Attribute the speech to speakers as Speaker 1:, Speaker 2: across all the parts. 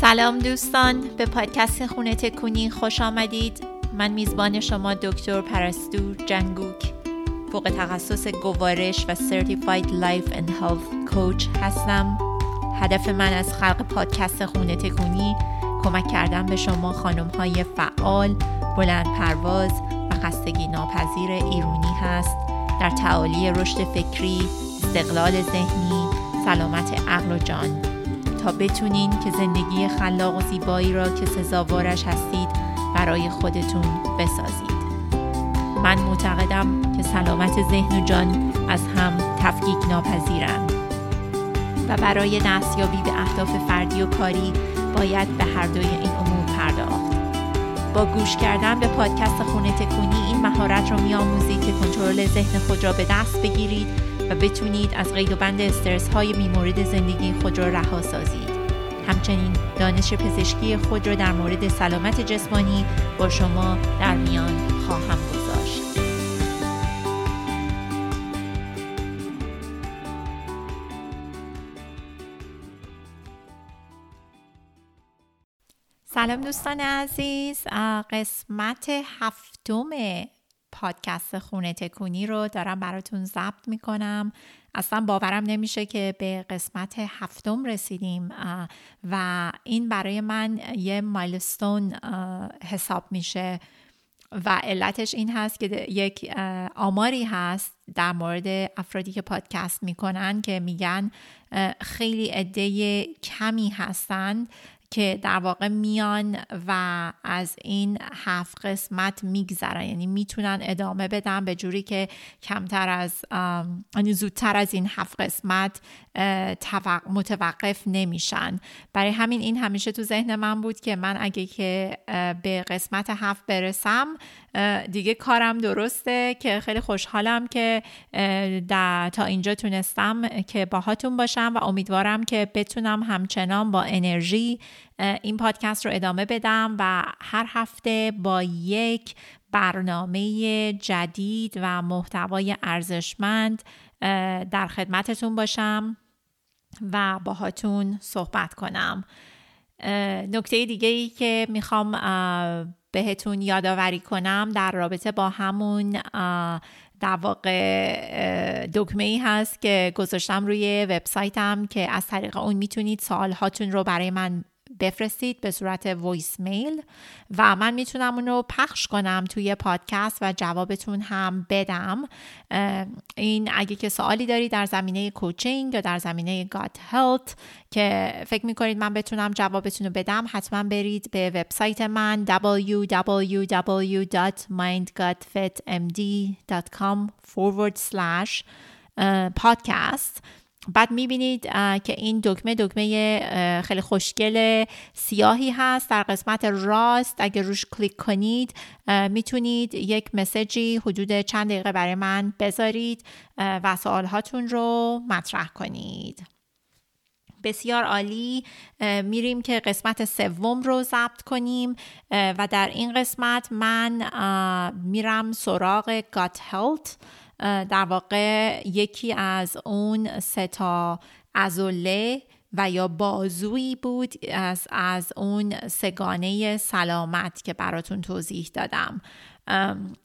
Speaker 1: سلام دوستان به پادکست خونه تکونی خوش آمدید. من میزبان شما دکتر پرستو جنگوک. فوق تخصص گوارش و Certified Life and Health Coach هستم. هدف من از خلق پادکست خونه تکونی کمک کردن به شما خانم های فعال بلند پرواز و خستگی ناپذیر ایرونی هست. در تعالی رشد فکری استقلال ذهنی سلامت عقل و جان. تا بتونین که زندگی خلاق و زیبایی را که سزاوارش هستید برای خودتون بسازید. من معتقدم که سلامت ذهن و جان از هم تفکیک ناپذیرند. و برای دستیابی به اهداف فردی و کاری باید به هر دوی این امور پرداخت. با گوش کردن به پادکست خونه تکونی این مهارت رو میآموزید که کنترل ذهن خود را به دست بگیرید و بتونید از قید و بند استرس های میمورد زندگی خود را رها سازید. همچنین دانش پزشکی خود را در مورد سلامت جسمانی با شما در میان خواهم گذاشت. سلام دوستان عزیز قسمت هفتم پادکست خونه تکونی رو دارم براتون ضبط می‌کنم. اصلا باورم نمیشه که به قسمت هفتم رسیدیم و این برای من یه مایلستون حساب میشه. و علتش این هست که یک آماری هست در مورد افرادی که پادکست می‌کنن که میگن خیلی عده کمی هستند. که در واقع میان و از این هفت قسمت میگذرن. یعنی می‌تونن ادامه بدن به جوری که کمتر از یعنی زودتر از این هفت قسمت متوقف نمیشن. برای همین این همیشه تو ذهن من بود که من اگه که به قسمت هفت برسم دیگه کارم درسته که خیلی خوشحالم که تا اینجا تونستم که باهاتون باشم و امیدوارم که بتونم همچنان با انرژی این پادکست رو ادامه بدم و هر هفته با یک برنامه جدید و محتوای ارزشمند در خدمتتون باشم و باهاتون صحبت کنم. نکته دیگه ای که می‌خوام بهتون یادآوری کنم در رابطه با همون در واقع دکمه ای هست که گذاشتم روی وبسایتم که از طریق اون می‌تونید سوال هاتون رو برای من بفرستید به صورت voicemail و من می‌تونم اون رو پخش کنم توی پادکست و جوابتون هم بدم. این اگه که سوالی داری در زمینه coaching یا در زمینه gut health که فکر می‌کنید من بتونم جوابتون رو بدم حتما برید به وبسایت من www.mindgutfitmd.com forward slash podcast بعد می‌بینید که این دکمه دکمه خیلی خوشگل سیاهی هست. در قسمت راست اگر روش کلیک کنید می‌تونید یک مسیجی حدود چند دقیقه برای من بذارید و سوالهاتون رو مطرح کنید. بسیار عالی. میریم که قسمت سوم رو ضبط کنیم. و در این قسمت من میرم سراغ گات هلت در واقع یکی از اون سه تا ازوله و یا بازویی بود از, از اون سگانه سلامت که براتون توضیح دادم.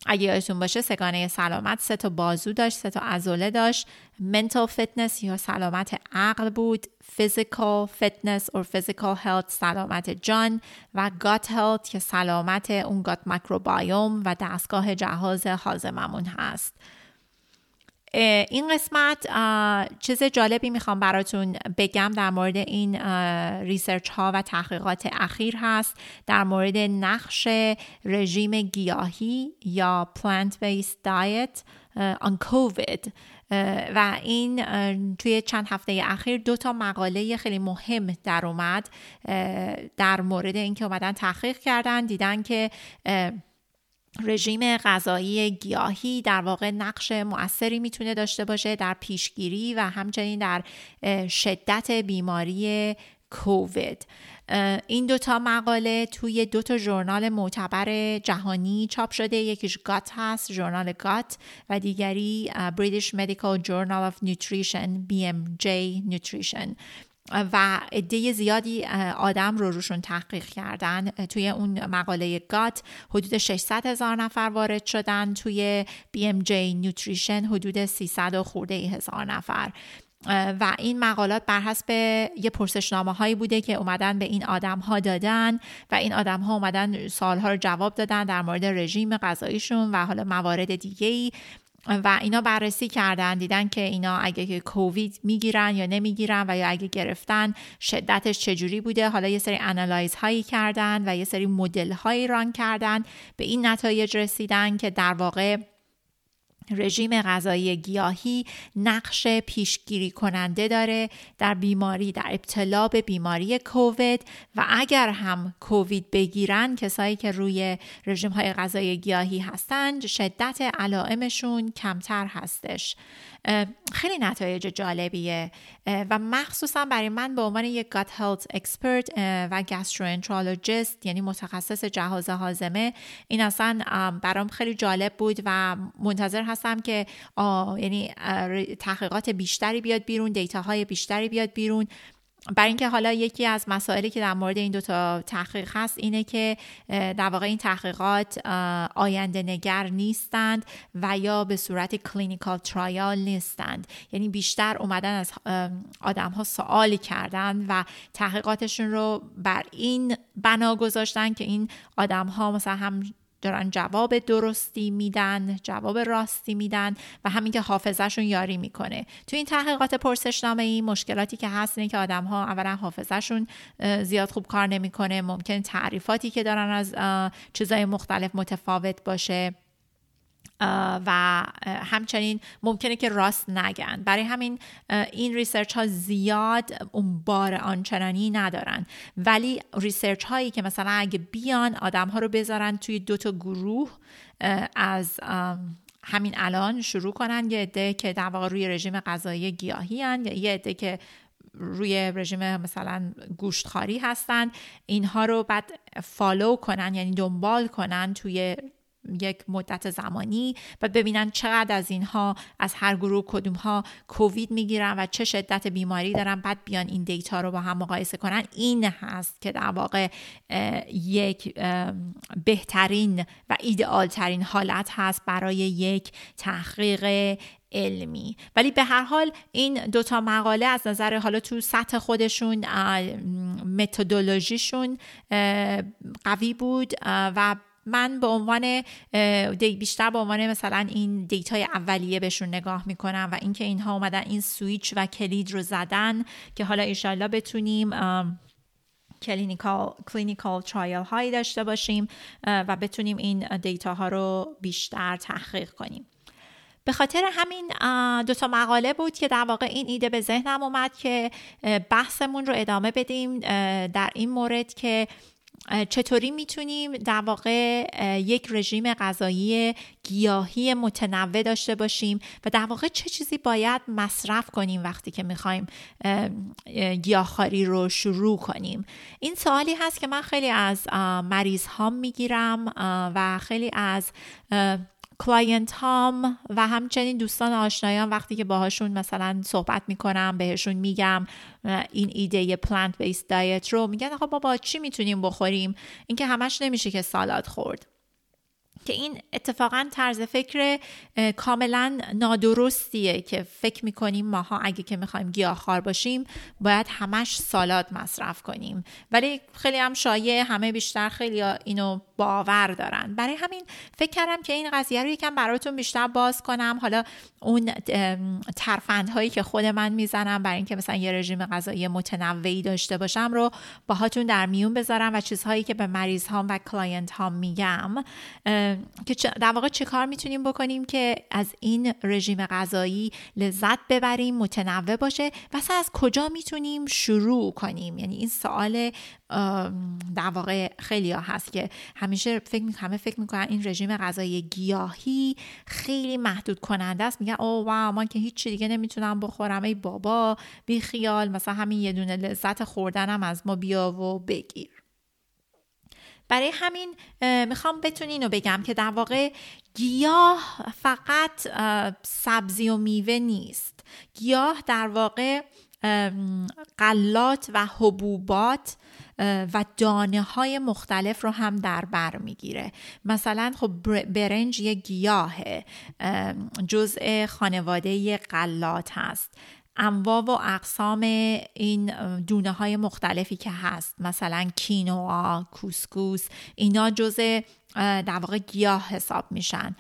Speaker 1: اگه یادتون باشه سگانه سلامت سه تا بازو داشت سه تا ازوله داشت. Mental fitness یا سلامت عقل بود physical fitness or physical health سلامت جان و gut health که سلامت اون gut microbiome و دستگاه جهاز حازممون هست. این قسمت چیز جالبی می‌خوام براتون بگم در مورد این ریسرچ ها و تحقیقات اخیر هست در مورد نقش رژیم گیاهی یا plant based diet on COVID. و این توی چند هفته اخیر دو تا مقاله خیلی مهم در اومد در مورد اینکه اومدن تحقیق کردن دیدن که رژیم غذایی گیاهی در واقع نقش مؤثری می‌تونه داشته باشه در پیشگیری و همچنین در شدت بیماری کووید. این دوتا مقاله توی دوتا ژورنال معتبر جهانی چاپ شده. یکیش گات هست ژورنال گات و دیگری British Medical Journal of Nutrition BMJ Nutrition. و عده زیادی آدم رو روشون تحقیق کردن. توی اون مقاله گات حدود 600 هزار نفر وارد شدن. توی BMJ نیوتریشن حدود 300 خورده هزار نفر. و این مقالات بر حسب یه پرسشنامه هایی بوده که اومدن به این آدم ها دادن و این آدم ها اومدن سالها رو جواب دادن در مورد رژیم غذاییشون و حالا موارد دیگه ای و اینا بررسی کردن دیدن که اینا اگه که کووید می‌گیرن یا نمی‌گیرن و یا اگه گرفتن شدتش چجوری بوده. حالا یه سری انالایز هایی کردن و یه سری مدل هایی ران کردن. به این نتایج رسیدن که در واقع رژیم غذایی گیاهی نقش پیشگیری کننده داره در بیماری در ابتلا به بیماری کووید و اگر هم کووید بگیرن کسایی که روی رژیم های غذایی گیاهی هستند شدت علائمشون کمتر هستش. خیلی نتایج جالبیه. و مخصوصا برای من به عنوان یک gut health expert و gastroenterologist یعنی متخصص جهاز هاضمه این اصلا برام خیلی جالب بود و منتظر هستم که یعنی تحقیقات بیشتری بیاد بیرون data های بیشتری بیاد بیرون. برای اینکه حالا یکی از مسائلی که در مورد این دوتا تحقیق هست اینه که در واقع این تحقیقات آینده نگر نیستند و یا به صورت clinical trial نیستند. یعنی بیشتر اومدن از آدم ها سوالی کردن و تحقیقاتشون رو بر این بنا گذاشتن که این آدم ها مثلا هم دارن جواب درستی میدن جواب راستی میدن و همین که حافظهشون یاری می‌کنه. تو این تحقیقات پرسشنامه ای مشکلاتی که هست اینه که آدم ها اولا حافظهشون زیاد خوب کار نمی‌کنه ممکن تعریفاتی که دارن از چیزای مختلف متفاوت باشه. و همچنین ممکنه که راست نگن. برای همین این ریسرچ ها زیاد اون بار آنچنانی ندارن. ولی research هایی که مثلا اگه بیان آدم ها رو بذارن توی دو تا گروه از همین الان شروع کنن. یه عده که در واقع روی رژیم غذایی گیاهی هن. یه عده که روی رژیم مثلا گوشتخاری هستن. اینها رو بعد follow کنن یعنی دنبال کنن توی یک مدت زمانی و ببینن چقدر از اینها از هر گروه کدوم ها کووید می‌گیرن و چه شدت بیماری دارن. بعد بیان این data رو با هم مقایسه کنن. این هست که در واقع یک بهترین و ایدئال ترین حالت هست برای یک تحقیق علمی. ولی به هر حال این دوتا مقاله از نظر حالا تو سطح خودشون متدولوژیشون قوی بود و من به عنوان بیشتر به عنوان مثلا این data ی اولیه بهشون نگاه می‌کنم و اینکه اینها اومدن این سویچ و کلید رو زدن که حالا ایشالله بتونیم clinical clinical trial هایی داشته باشیم و بتونیم این data ها رو بیشتر تحقیق کنیم. به خاطر همین دوتا مقاله بود که در واقع این ایده به ذهنم اومد که بحثمون رو ادامه بدیم در این مورد که چطوری می‌تونیم در واقع یک رژیم غذایی گیاهی متنوع داشته باشیم و در واقع چه چیزی باید مصرف کنیم وقتی که می‌خوایم گیاهخواری رو شروع کنیم؟ این سوالی هست که من خیلی از مریض هام می‌گیرم و خیلی از client هام و همچنین دوستان آشنایان وقتی که باهاشون مثلا صحبت می‌کنم بهشون میگم این ایده plant based diet رو میگن خب بابا چی می‌تونیم بخوریم؟ اینکه همش نمیشه که سالاد خورد. که این اتفاقا طرز فکر کاملا نادرستیه که فکر می‌کنیم ماها اگه که می‌خوایم گیاهخوار باشیم باید همش سالاد مصرف کنیم. ولی خیلی هم شایع همه بیشتر خیلی اینو باور دارن. برای همین فکر کردم که این قضیه رو یکم براتون بیشتر باز کنم. حالا اون ترفندهایی که خود من می‌زنم برای اینکه مثلا یه رژیم غذایی متنوعی داشته باشم رو باهاتون در میون بذارم و چیزهایی که به مریض هام و client هام میگم که در واقع چه کار می‌تونیم بکنیم که از این رژیم غذایی لذت ببریم متنوع باشه؟ و از کجا می‌تونیم شروع کنیم؟ یعنی این سوال در واقع خیلی ها هست که همیشه فکر می همه فکر می‌کنن این رژیم غذایی گیاهی خیلی محدود کننده است. میگن oh wow من که هیچ دیگه نمی‌تونم بخورم ای بابا بی خیال مثلا همین یه دونه لذت خوردنم از ما بیا و بگیر. برای همین می‌خوام بتونین رو بگم که در واقع گیاه فقط سبزی و میوه نیست. گیاه در واقع قلات و حبوبات و دانه های مختلف رو هم در بر می‌گیره. مثلا خب برنج یه گیاه جزء خانواده قلات هست. انواع و اقسام این دونه های مختلفی که هست. مثلا کینوا، کوسکوس اینا جزء در واقع گیاه حساب میشن.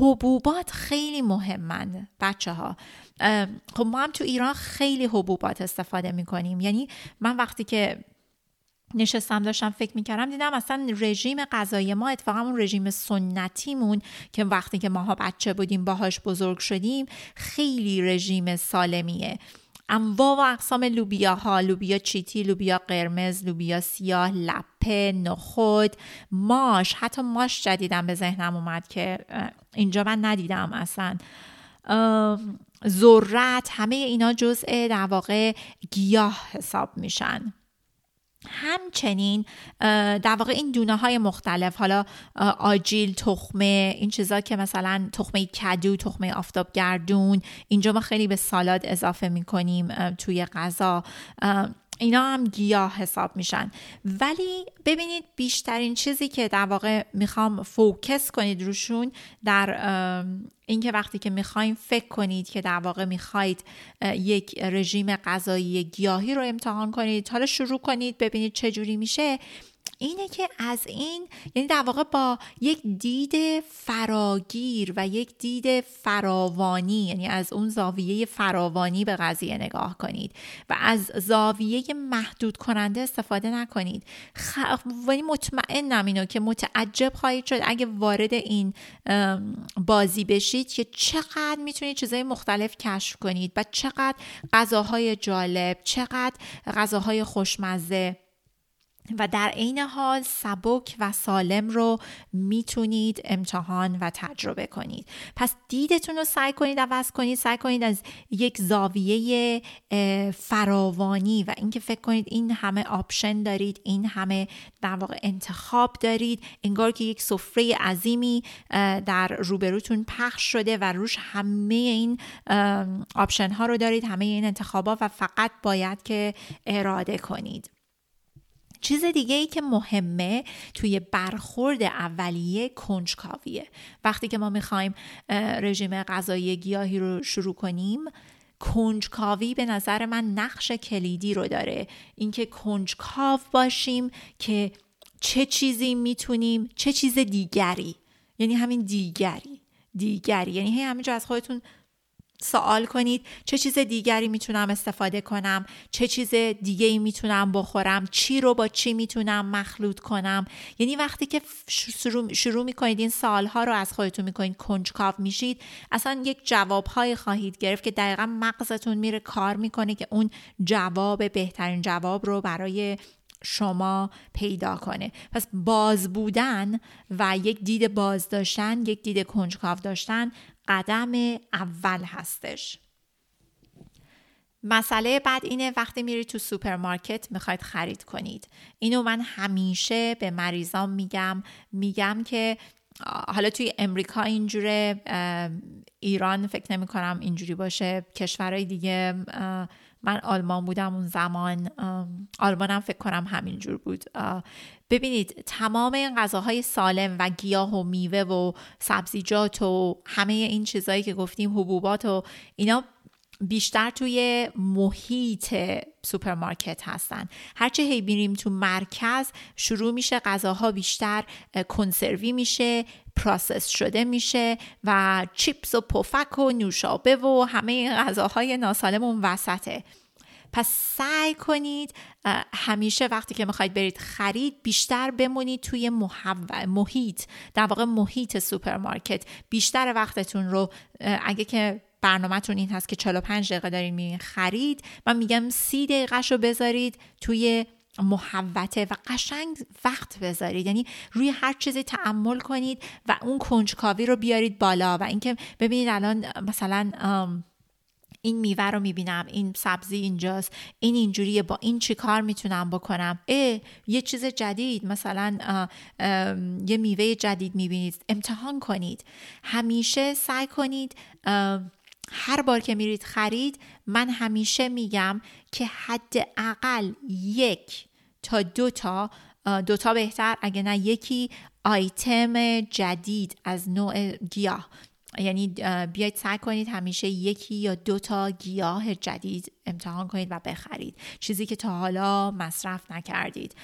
Speaker 1: حبوبات خیلی مهمند بچه ها خب ما هم تو ایران خیلی حبوبات استفاده می‌کنیم. یعنی من وقتی که نشستم داشتم فکر می‌کردم دیدم اصلا رژیم غذایی ما اتفاقا اون رژیم سنتیمون که وقتی که ماها بچه بودیم باهاش بزرگ شدیم خیلی رژیم سالمیه. انواع و اقسام لوبیا ها لوبیا چیتی لوبیا قرمز لوبیا سیاه لپه نخود ماش حتی ماش جدیدم به ذهنم اومد که اینجا من ندیدم اصلا. ذرت همه اینا جزء در واقع گیاه حساب میشن. همچنین در واقع این دونه های مختلف حالا آجیل تخمه این چیزا که مثلا تخمه کدو تخمه آفتابگردون اینجا ما خیلی به سالاد اضافه می‌کنیم توی غذا. اینا هم گیاه حساب میشن. ولی ببینید بیشترین چیزی که در واقع می‌خوام فوکس کنید روشون در اینکه وقتی که می‌خوایم فکر کنید که در واقع می‌خواید یک رژیم غذایی گیاهی رو امتحان کنید. حالا شروع کنید ببینید چه جوری میشه. اینه که از این یعنی در واقع با یک دید فراگیر و یک دید فراوانی یعنی از اون زاویه فراوانی به قضیه نگاه کنید و از زاویه محدود کننده استفاده نکنید. خ... ولی مطمئنم اینو که متعجب خواهید شد اگه وارد این بازی بشید که چقدر می‌تونید چیزهای مختلف کشف کنید و چقدر غذاهای جالب چقدر غذاهای خوشمزه و در عین حال سبک و سالم رو می‌تونید امتحان و تجربه کنید. پس دیدتون رو سعی کنید عوض کنید سعی کنید از یک زاویه فراوانی و اینکه فکر کنید این همه آپشن دارید این همه در واقع انتخاب دارید انگار که یک سفره عظیمی در روبروتون پخش شده و روش همه این آپشن ها رو دارید همه این انتخابات و فقط باید که اراده کنید. چیز دیگه ای که مهمه توی برخورد اولیه کنجکاویه. وقتی که ما می‌خوایم رژیم غذایی گیاهی رو شروع کنیم کنجکاوی به نظر من نقش کلیدی رو داره. اینکه کنجکاو باشیم که چه چیزی می‌تونیم چه چیز دیگری یعنی همین دیگری دیگری. یعنی همینجا از خودتون سوال کنید چه چیز دیگری می‌تونم استفاده کنم؟ چه چیز دیگه ای می‌تونم بخورم؟ چی رو با چی می‌تونم مخلوط کنم؟ یعنی وقتی که شروع, شروع می‌کنید این سالها رو از خودتون می‌کنید کنجکاو میشید. اصلا یک جوابهایی خواهید گرفت که دقیقا مغزتون میره کار می‌کنه که اون جواب بهترین جواب رو برای شما پیدا کنه. پس باز بودن و یک دید باز داشتن یک دید کنجکاو داشتن قدم اول هستش. مسئله بعد اینه وقتی میرید تو سوپرمارکت می‌خواید خرید کنید. اینو من همیشه به مریضام میگم. میگم که حالا توی امریکا اینجوره ایران فکر نمی کنم اینجوری باشه کشورهای دیگه من آلمان بودم اون زمان آلمانم فکر کنم همینجور بود. ببینید تمام این غذاهای سالم و گیاه و میوه و سبزیجات و همه این چیزهایی که گفتیم حبوبات و اینا بیشتر توی محیط سوپرمارکت هستن. هرچه هی بریم تو مرکز شروع میشه غذاها بیشتر کنسروی میشه process شده میشه و چیپس و پفک و نوشابه و همه غذاهای ناسالم اون وسطه. پس سعی کنید همیشه وقتی که می‌خواید برید خرید بیشتر بمونید توی محیط در واقع محیط سوپرمارکت. بیشتر وقتتون رو اگه که برنامه‌تون این هست که 45 دقیقه دارین میرین خرید من میگم سی دقیقه رو بذارید توی محوطه و قشنگ وقت بذارید. یعنی روی هر چیزی تأمل کنید و اون کنجکاوی رو بیارید بالا. و اینکه ببینید الان مثلا این میوه رو می‌بینم این سبزی اینجاست این اینجوریه با این چی کار می‌تونم بکنم؟ اه یه چیز جدید مثلا یه میوه جدید می‌بینید. امتحان کنید. همیشه سعی کنید هر بار که میرید خرید من همیشه میگم که حداقل یک تا دو تا دو تا بهتر اگه نه یکی آیتم جدید از نوع گیاه. یعنی بیاید سعی کنید همیشه یکی یا دو تا گیاه جدید امتحان کنید و بخرید. چیزی که تا حالا مصرف نکردید.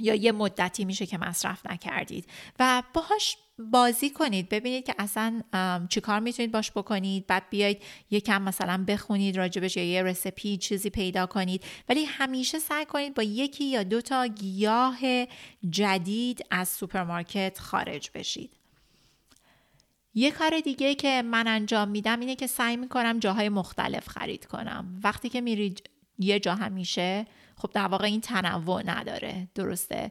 Speaker 1: یا یه مدتی میشه که مصرف نکردید. و باهاش بازی کنید. ببینید که اصلا چیکار می‌تونید باش بکنید. بعد بیاید یکم مثلا بخونید راجبش یا یه رسپی چیزی پیدا کنید. ولی همیشه سعی کنید با یکی یا دو تا گیاه جدید از سوپرمارکت خارج بشید. یه کار دیگه که من انجام میدم اینه که سعی می‌کنم جاهای مختلف خرید کنم. وقتی که میرید یه جا همیشه خب در واقع این تنوع نداره. درسته؟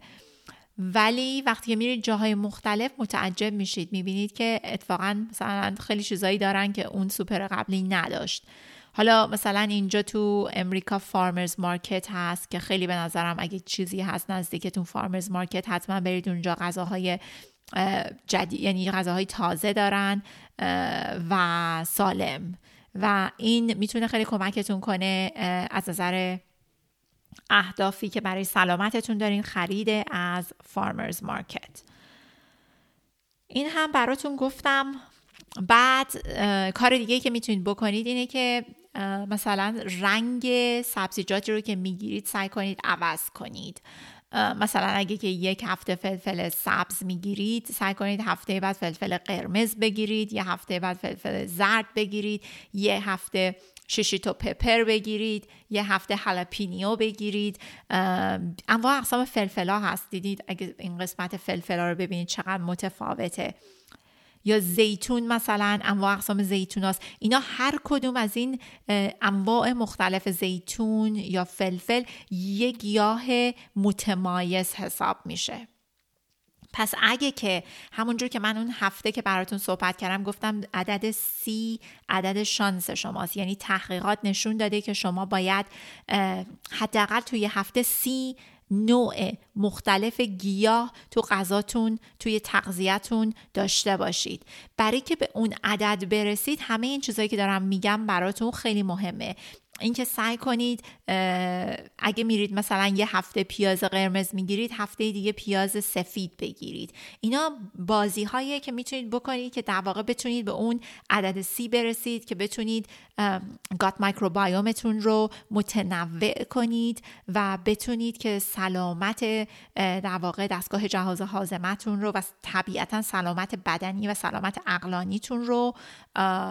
Speaker 1: ولی وقتی که میرید جاهای مختلف متعجب میشید. می‌بینید که اتفاقا مثلا خیلی چیزایی دارن که اون سوپر قبلی نداشت. حالا مثلا اینجا تو امریکا farmers market هست که خیلی به نظرم اگه چیزی هست نزدیکتون farmers market حتما برید اونجا غذاهای جدید یعنی غذاهای تازه دارن و سالم. و این می‌تونه خیلی کمکتون کنه از نظر اهدافی که برای سلامتتون دارین خرید از فارمرز مارکت این هم براتون گفتم. بعد کار دیگه که می‌تونید بکنید اینه که مثلا رنگ سبزیجاتی رو که می‌گیرید سعی کنید عوض کنید. مثلا اگه که یک هفته فلفل سبز می‌گیرید سعی کنید هفته بعد فلفل قرمز بگیرید یه هفته بعد فلفل زرد بگیرید یه هفته shishito pepper بگیرید یه هفته jalapeño بگیرید. انواع اقسام فلفل ها هست دیدید؟ اگه این قسمت فلفل ها رو ببینید چقدر متفاوته. یا زیتون مثلا انواع اقسام زیتون هست. اینا هر کدوم از این انواع مختلف زیتون یا فلفل یک گیاه متمایز حساب میشه. پس اگه که همونجور که من اون هفته که براتون صحبت کردم گفتم عدد سی عدد شانس شماست. یعنی تحقیقات نشون داده که شما باید حداقل توی هفته سی نوع مختلف گیاه تو غذاتون توی تغذیتون داشته باشید. برای که به اون عدد برسید همه این چیزهایی که دارم میگم براتون خیلی مهمه. اینکه سعی کنید اگه میرید مثلا یه هفته پیاز قرمز می‌گیرید هفته دیگه پیاز سفید بگیرید. اینا بازی هایی که می‌تونید بکنید که در واقع بتونید به اون عدد سی برسید که بتونید گات مایکروبایومتون رو متنوع کنید و بتونید که سلامت در واقع دستگاه جهاز هاضمتون رو و طبیعتا سلامت بدنی و سلامت اقلانیتون رو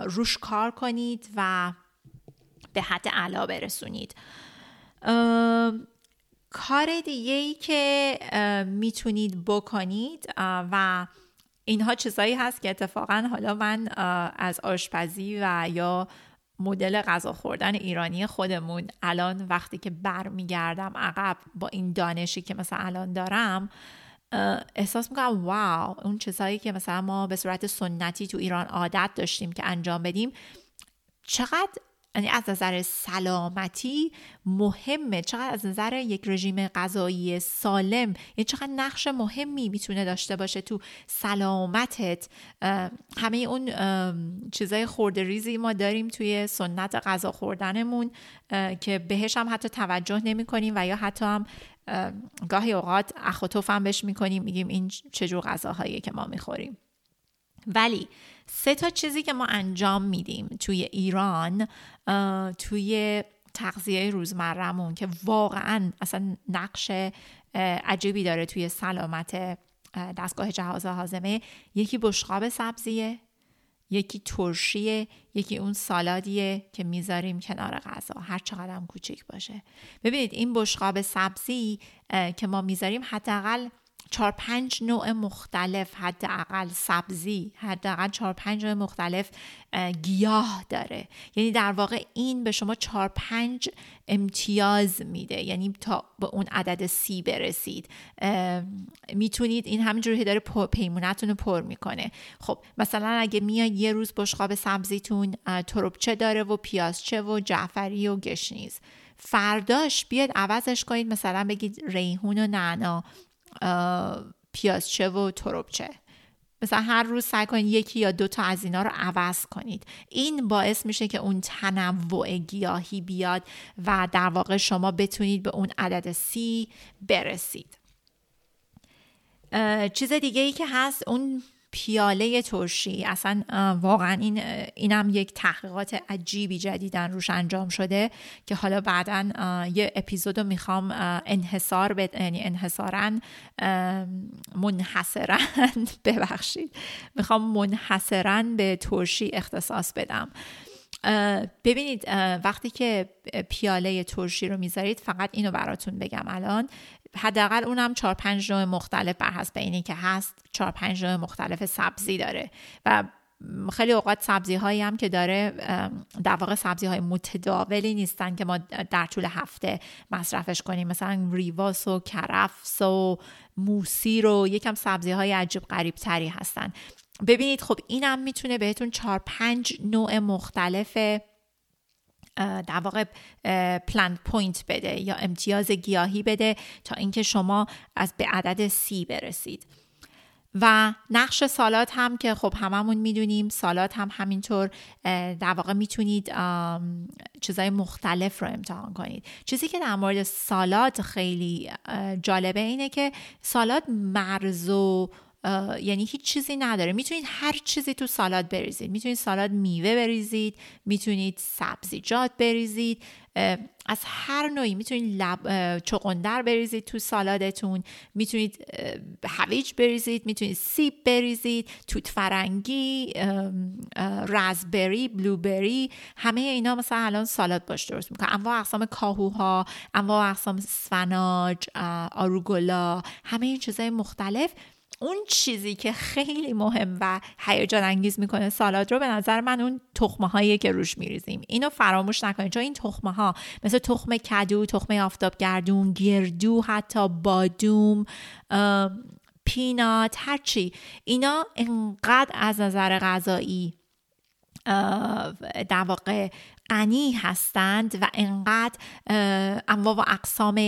Speaker 1: روش کار کنید و به حد علا برسونید. کار دیگه ای که می‌تونید بکنید و اینها چیزایی هست که اتفاقا حالا من از آشپزی و یا مدل غذا خوردن ایرانی خودمون الان وقتی که برمیگردم عقب با این دانشی که مثلا الان دارم احساس می‌کنم واو اون چیزهایی که مثلا ما به صورت سنتی تو ایران عادت داشتیم که انجام بدیم چقدر یعنی از نظر سلامتی مهمه. چقدر از نظر یک رژیم غذایی سالم یعنی چقدر نقش مهمی می‌تونه داشته باشه تو سلامتت. همه اون چیزای خورده ریزی ما داریم توی سنت غذا خوردنمون که بهش هم حتی توجه نمی کنیم و یا حتی هم گاهی اوقات اخوتوف هم بهش می‌کنیم میگیم این چجور غذاهایی که ما می‌خوریم. ولی سه تا چیزی که ما انجام میدیم توی ایران توی تغذیه روزمرهمون که واقعا اصلا نقش عجیبی داره توی سلامت دستگاه جهاز هاضمه یکی بشقاب سبزیه یکی ترشیه یکی اون سالادیه که می‌ذاریم کنار غذا هر چقدر هم کوچیک باشه. ببینید این بشقاب سبزی که ما می‌ذاریم حداقل چهار پنج نوع مختلف حداقل سبزی حداقل چهار پنج نوع مختلف گیاه داره. یعنی در واقع این به شما چهار پنج امتیاز میده. یعنی تا به اون عدد سی برسید. می‌تونید این همینجوری داره پیمونتون رو پر می‌کنه. خب مثلا اگه میاد یه روز بشقاب سبزیتون تربچه داره و پیازچه و جعفری و گشنیز. فرداش بیاد عوضش کنید. مثلا بگید ریحون و نعنا. پیازچه و تروبچه مثلا هر روز سعی کنید یکی یا دو تا از اینا رو عوض کنید. این باعث میشه که اون تنوع گیاهی بیاد و در واقع شما بتونید به اون عدد سی برسید. چیز دیگه ای که هست اون پیاله ترشی. اصلا واقعا این اینم یک تحقیقات عجیبی جدیدن روش انجام شده که حالا بعدا یه اپیزود رو می‌خوام انحصار به یعنی انحصارا منحصرا ببخشید. می‌خوام منحصرا به ترشی اختصاص بدم. ببینید وقتی که پیاله ترشی رو می‌ذارید فقط اینو براتون بگم الان. حداقل اونم چهار پنج نوع مختلف بر حسب اینی که هست چهار پنج نوع مختلف سبزی داره. و خیلی اوقات سبزی هایی هم که داره در واقع سبزی های متداولی نیستن که ما در طول هفته مصرفش کنیم. مثلا ریواس و کرفس و موسیر و یکم سبزی های عجیب غریب تری هستن. ببینید خب اینم می‌تونه بهتون چهار پنج نوع مختلف در واقع plant point بده یا امتیاز گیاهی بده تا اینکه شما از به عدد سی برسید. و نقش سالات هم که خب هممون می‌دونیم سالات هم همینطور در واقع می‌تونید چیزای مختلف رو امتحان کنید. چیزی که در مورد سالات خیلی جالبه اینه که سالات مرز و یعنی هیچ چیزی نداره. می‌تونید هر چیزی تو سالاد بریزید. می‌تونید سالاد میوه بریزید می‌تونید سبزیجات بریزید از هر نوعی. می‌تونید لب، چقندر بریزید تو سالادتون. می‌تونید هویج بریزید می‌تونید سیب بریزید توت فرنگی رزبری بلوبری همه اینا مثلا الان سالاد باش درست می‌کنن انواع اقسام کاهوها انواع اقسام سفناج آروگولا همه این چیزهای مختلف اون چیزی که خیلی مهم و هیجان انگیز می‌کنه سالاد رو به نظر من اون تخمه هایی که روش میریزیم. اینو فراموش نکنید چون این تخمه ها مثل تخم کدو تخمه آفتابگردون گردو حتی بادوم پینات هرچی اینا انقدر از نظر غذایی در واقع غنی هستند و انقدر انواع و اقسام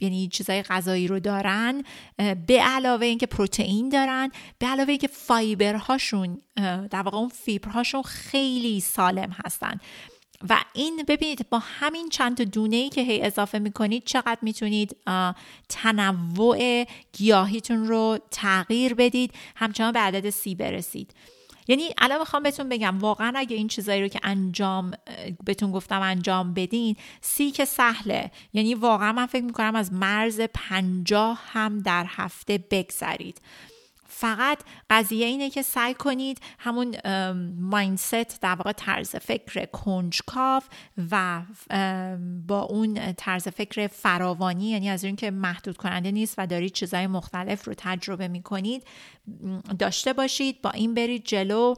Speaker 1: یعنی چیزای غذایی رو دارن به علاوه اینکه پروتئین دارن به علاوه اینکه فایبرهاشون در واقع اون فیبرهاشون خیلی سالم هستن. و این ببینید با همین چند دونه ای که هی اضافه می‌کنید چقدر می‌تونید تنوع گیاهیتون رو تغییر بدید همچنان به عدد سی برسید. یعنی الان می‌خوام بهتون بگم واقعا اگه این چیزایی رو که انجام بهتون گفتم انجام بدین سی که سهله. یعنی واقعا من فکر می‌کنم از مرز پنجاه هم در هفته بگذرید. فقط قضیه اینه که سعی کنید همون مایندست در واقع طرز فکر کنجکاف و با اون طرز فکر فراوانی یعنی از اینکه محدود کننده نیست و دارید چیزهای مختلف رو تجربه می‌کنید داشته باشید با این برید جلو.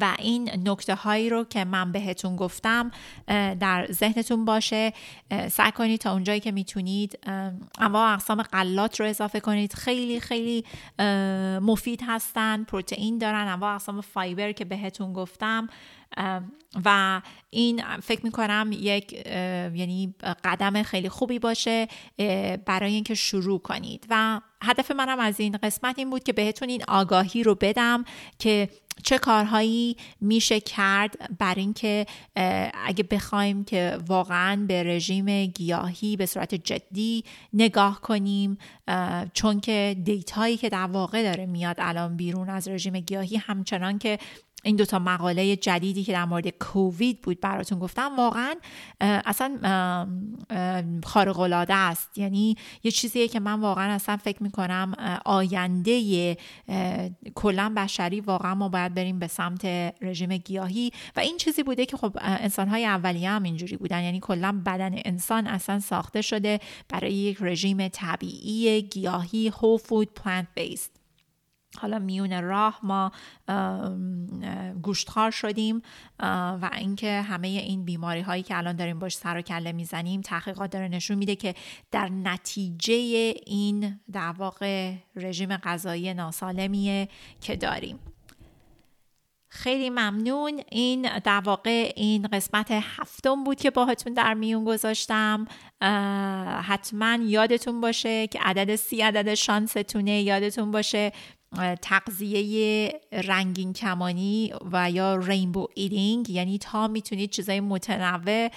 Speaker 1: و این نکته هایی رو که من بهتون گفتم در ذهنتون باشه. سعی کنید تا اونجایی که می‌تونید انواع اقسام غلات رو اضافه کنید. خیلی خیلی مفید هستن پروتئین دارن انواع اقسام فایبر که بهتون گفتم. و این فکر می‌کنم یک یعنی قدم خیلی خوبی باشه برای اینکه شروع کنید. و هدف منم از این قسمت این بود که بهتون این آگاهی رو بدم که چه کارهایی میشه کرد بر اینکه اگه بخوایم که واقعا به رژیم گیاهی به صورت جدی نگاه کنیم چون که دیتایی که در واقع داره میاد الان بیرون از رژیم گیاهی همچنان که این دوتا مقاله جدیدی که در مورد کووید بود براتون گفتم واقعا اصلا خارق العاده است. یعنی یه چیزیه که من واقعا اصلا فکر می‌کنم آینده کلا بشری واقعا ما باید بریم به سمت رژیم گیاهی. و این چیزی بوده که خب انسانهای اولیه هم اینجوری بودن. یعنی کلا بدن انسان اصلا ساخته شده برای یک رژیم طبیعی گیاهی whole food plant based. حالا میون راه ما گوشتخوار شدیم و اینکه همه این بیماری هایی که الان داریم باش سر و کله می‌زنیم تحقیقات داره نشون میده که در نتیجه این در واقع رژیم غذایی ناسالمیه که داریم. خیلی ممنون. این در واقع این قسمت هفتم بود که باهاتون در میون گذاشتم. حتما یادتون باشه که عدد سی عدد شانستونه یادتون باشه. تقضیه رنگین کمانی و یا رینبو ایدینگ یعنی تا می‌تونید چیزای متنوع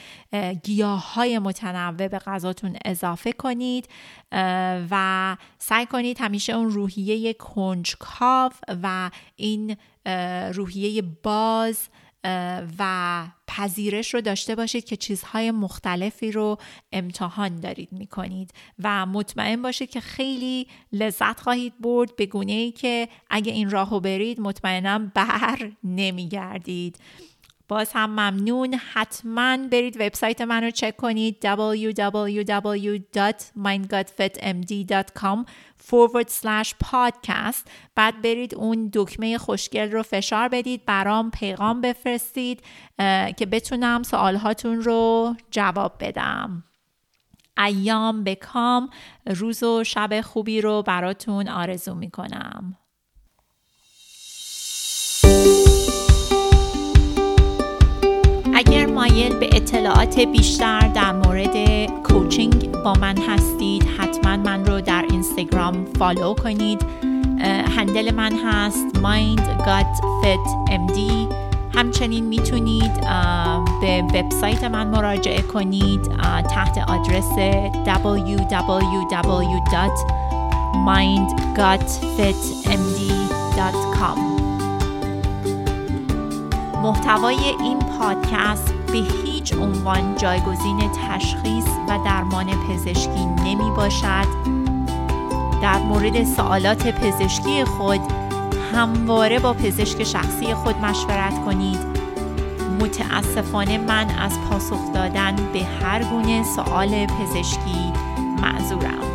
Speaker 1: گیاه های متنوع به غذاتون اضافه کنید و سعی کنید همیشه اون روحیه کنجکاو و این روحیه باز و پذیرش رو داشته باشید که چیزهای مختلفی رو امتحان دارید می‌کنید. و مطمئن باشید که خیلی لذت خواهید برد به گونه ای که اگه این راهو برید مطمئنا بر نمیگردید. باز هم ممنون. حتما برید وبسایت من رو چک کنید. www.mindgodfitmd.com forward slash podcast. بعد برید اون دکمه خوشگل رو فشار بدید برام پیغام بفرستید که بتونم سوالهاتون رو جواب بدم. ایام بکام. روز و شب خوبی رو براتون آرزو می‌کنم. مایل به اطلاعات بیشتر در مورد کوچینگ با من هستید. حتما من رو در اینستاگرام فالو کنید. هندل من هست Mind God Fit MD همچنین می‌تونید به وبسایت من مراجعه کنید تحت آدرس www.mindgodfitmd.com محتوای این پادکست به هیچ عنوان جایگزین تشخیص و درمان پزشکی نمی باشد. در مورد سوالات پزشکی خود همواره با پزشک شخصی خود مشورت کنید. متاسفانه من از پاسخ دادن به هر گونه سوال پزشکی معذورم.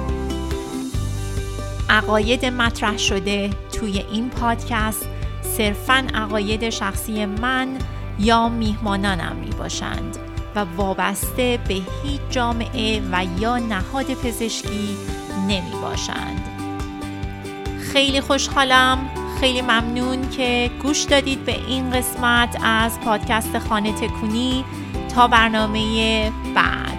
Speaker 1: عقاید مطرح شده توی این پادکست صرفا عقاید شخصی من یا میهمانانم می باشند و وابسته به هیچ جامعه و یا نهاد پزشکی نمی باشند خیلی خوشحالم خیلی ممنون که گوش دادید به این قسمت از پادکست خانه تکونی تا برنامه بعد.